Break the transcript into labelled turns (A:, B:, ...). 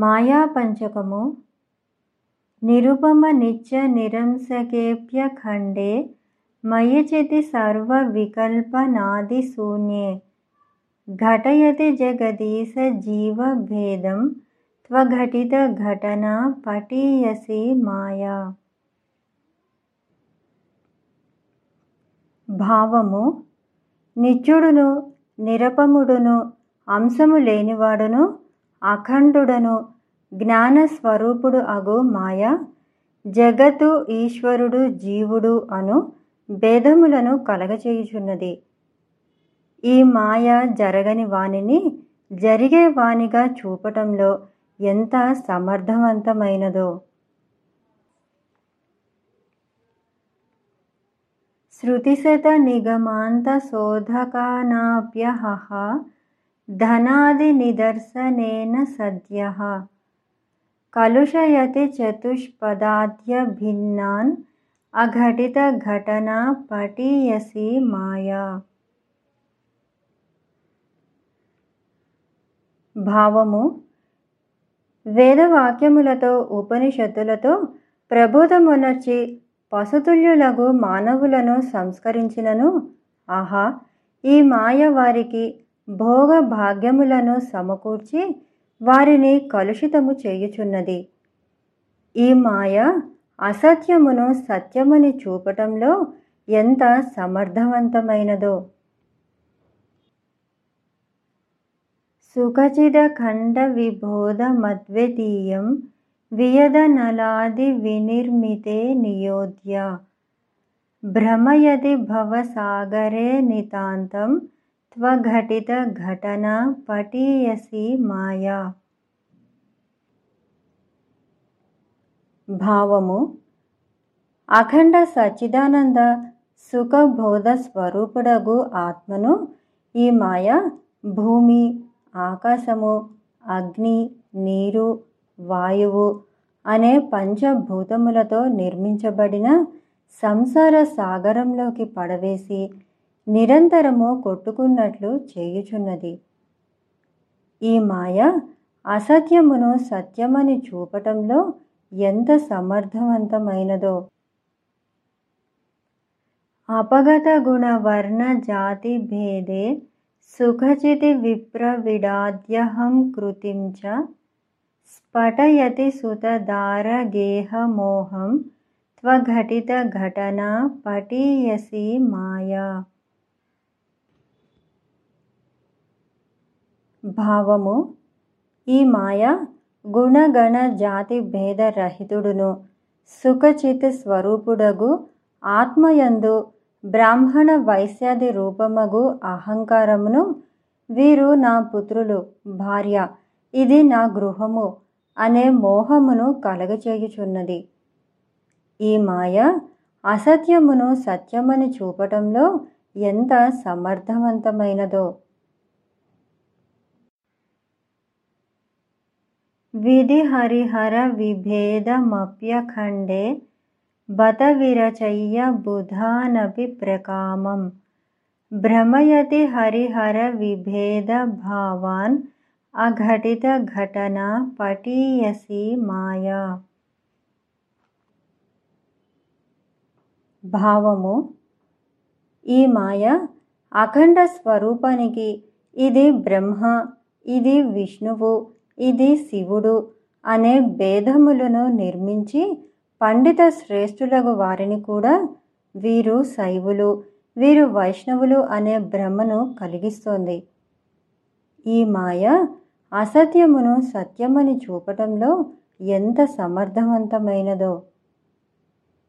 A: మాయాపంచకము. నిరుపమ నిత్య నిరంసకేప్య ఖండే మయచితి సర్వ వికల్పనాది శూన్యే. ఘటయతి జగదీశ జీవభేదం త్వఘటిత ఘటన పటీయసి మాయా. భావము నిత్యుడును నిరపముడును అంశము లేనివాడును అఖండుడను జ్ఞానస్వరూపుడు అగు మాయ జగత్తు ఈశ్వరుడు జీవుడు అను భేదములను కలగచేయుచున్నది. ఈ మాయ జరగని వానిని జరిగే వానిగా చూపటంలో ఎంత సమర్థవంతమైనదో. శృతిశత నిగమాంత శోధకానాప్యహ ధనాది నిదర్శనేన సద్య. కలుషయతి చతుష్పదాద్య భిన్నాన్ అఘటిత ఘటన పటీయసి మాయా. భావము వేదవాక్యములతో ఉపనిషత్తులతో ప్రబోధమునర్చి పశుతుల్యులగు మానవులను సంస్కరించినను. ఆహా ఈ మాయ వారికి భోగ భాగ్యములను సమకూర్చి వారిని కలుషితము చేయుచున్నది. ఈ మాయ అసత్యమును సత్యమని చూపటంలో ఎంత సమర్థవంతమైనదో. సుఖచిద ఖండ విబోధ మద్వితీయం వియదనలాది వినిర్మితే నియోధ్య. భ్రమయది భవసాగరే నితాంతం త్వఘటిత ఘటన పటీయసి మాయా భావము అఖండ సచ్చిదానంద సుఖబోధ స్వరూపుడగు ఆత్మను ఈ మాయ భూమి ఆకాశము అగ్ని నీరు వాయువు అనే పంచభూతములతో నిర్మించబడిన సంసార సాగరంలోకి పడవేసి నిరంతరము కొట్టుకున్నట్లు చేయుచున్నది. ఈ మాయ అసత్యమును సత్యమని చూపటంలో ఎంత సమర్థవంతమైనదో. అపగత గుణ వర్ణ జాతి భేదే సుఖచితి విప్రవిడాద్యహం కృతిం చ స్ఫటయతి సుతదారగేహమోహం త్వఘటిత ఘటన పటీయసి మాయా. భావము. ఈ మాయ గుణగణ జాతి భేదరహితుడును సుఖచిత్ స్వరూపుడగు ఆత్మయందు బ్రాహ్మణ వైశ్యాది రూపమగు అహంకారమును. వీరు నా పుత్రులు భార్య ఇది నా గృహము అనే మోహమును కలగచేయుచున్నది. ఈ మాయ అసత్యమును సత్యమని చూపటంలో ఎంత సమర్థవంతమైనదో. విధిహరిహర విభేదమప్యఖండే బత విరచయ్య బుధానపి ప్రకామం భ్రమయతి హరిహర విభేద భావాన్ అఘటిత ఘటన పటీయసి మాయా భావము ఈ మాయ అఖండ స్వరూపానికి ఇది బ్రహ్మ ఇది విష్ణువు ఇది శివుడు అనే భేదములను నిర్మించి పండిత శ్రేష్ఠులకు వారిని కూడా వీరు శైవులు వీరు వైష్ణవులు అనే భ్రమను కలిగిస్తోంది. ఈ మాయ అసత్యమును సత్యమని చూపటంలో ఎంత సమర్థవంతమైనదో.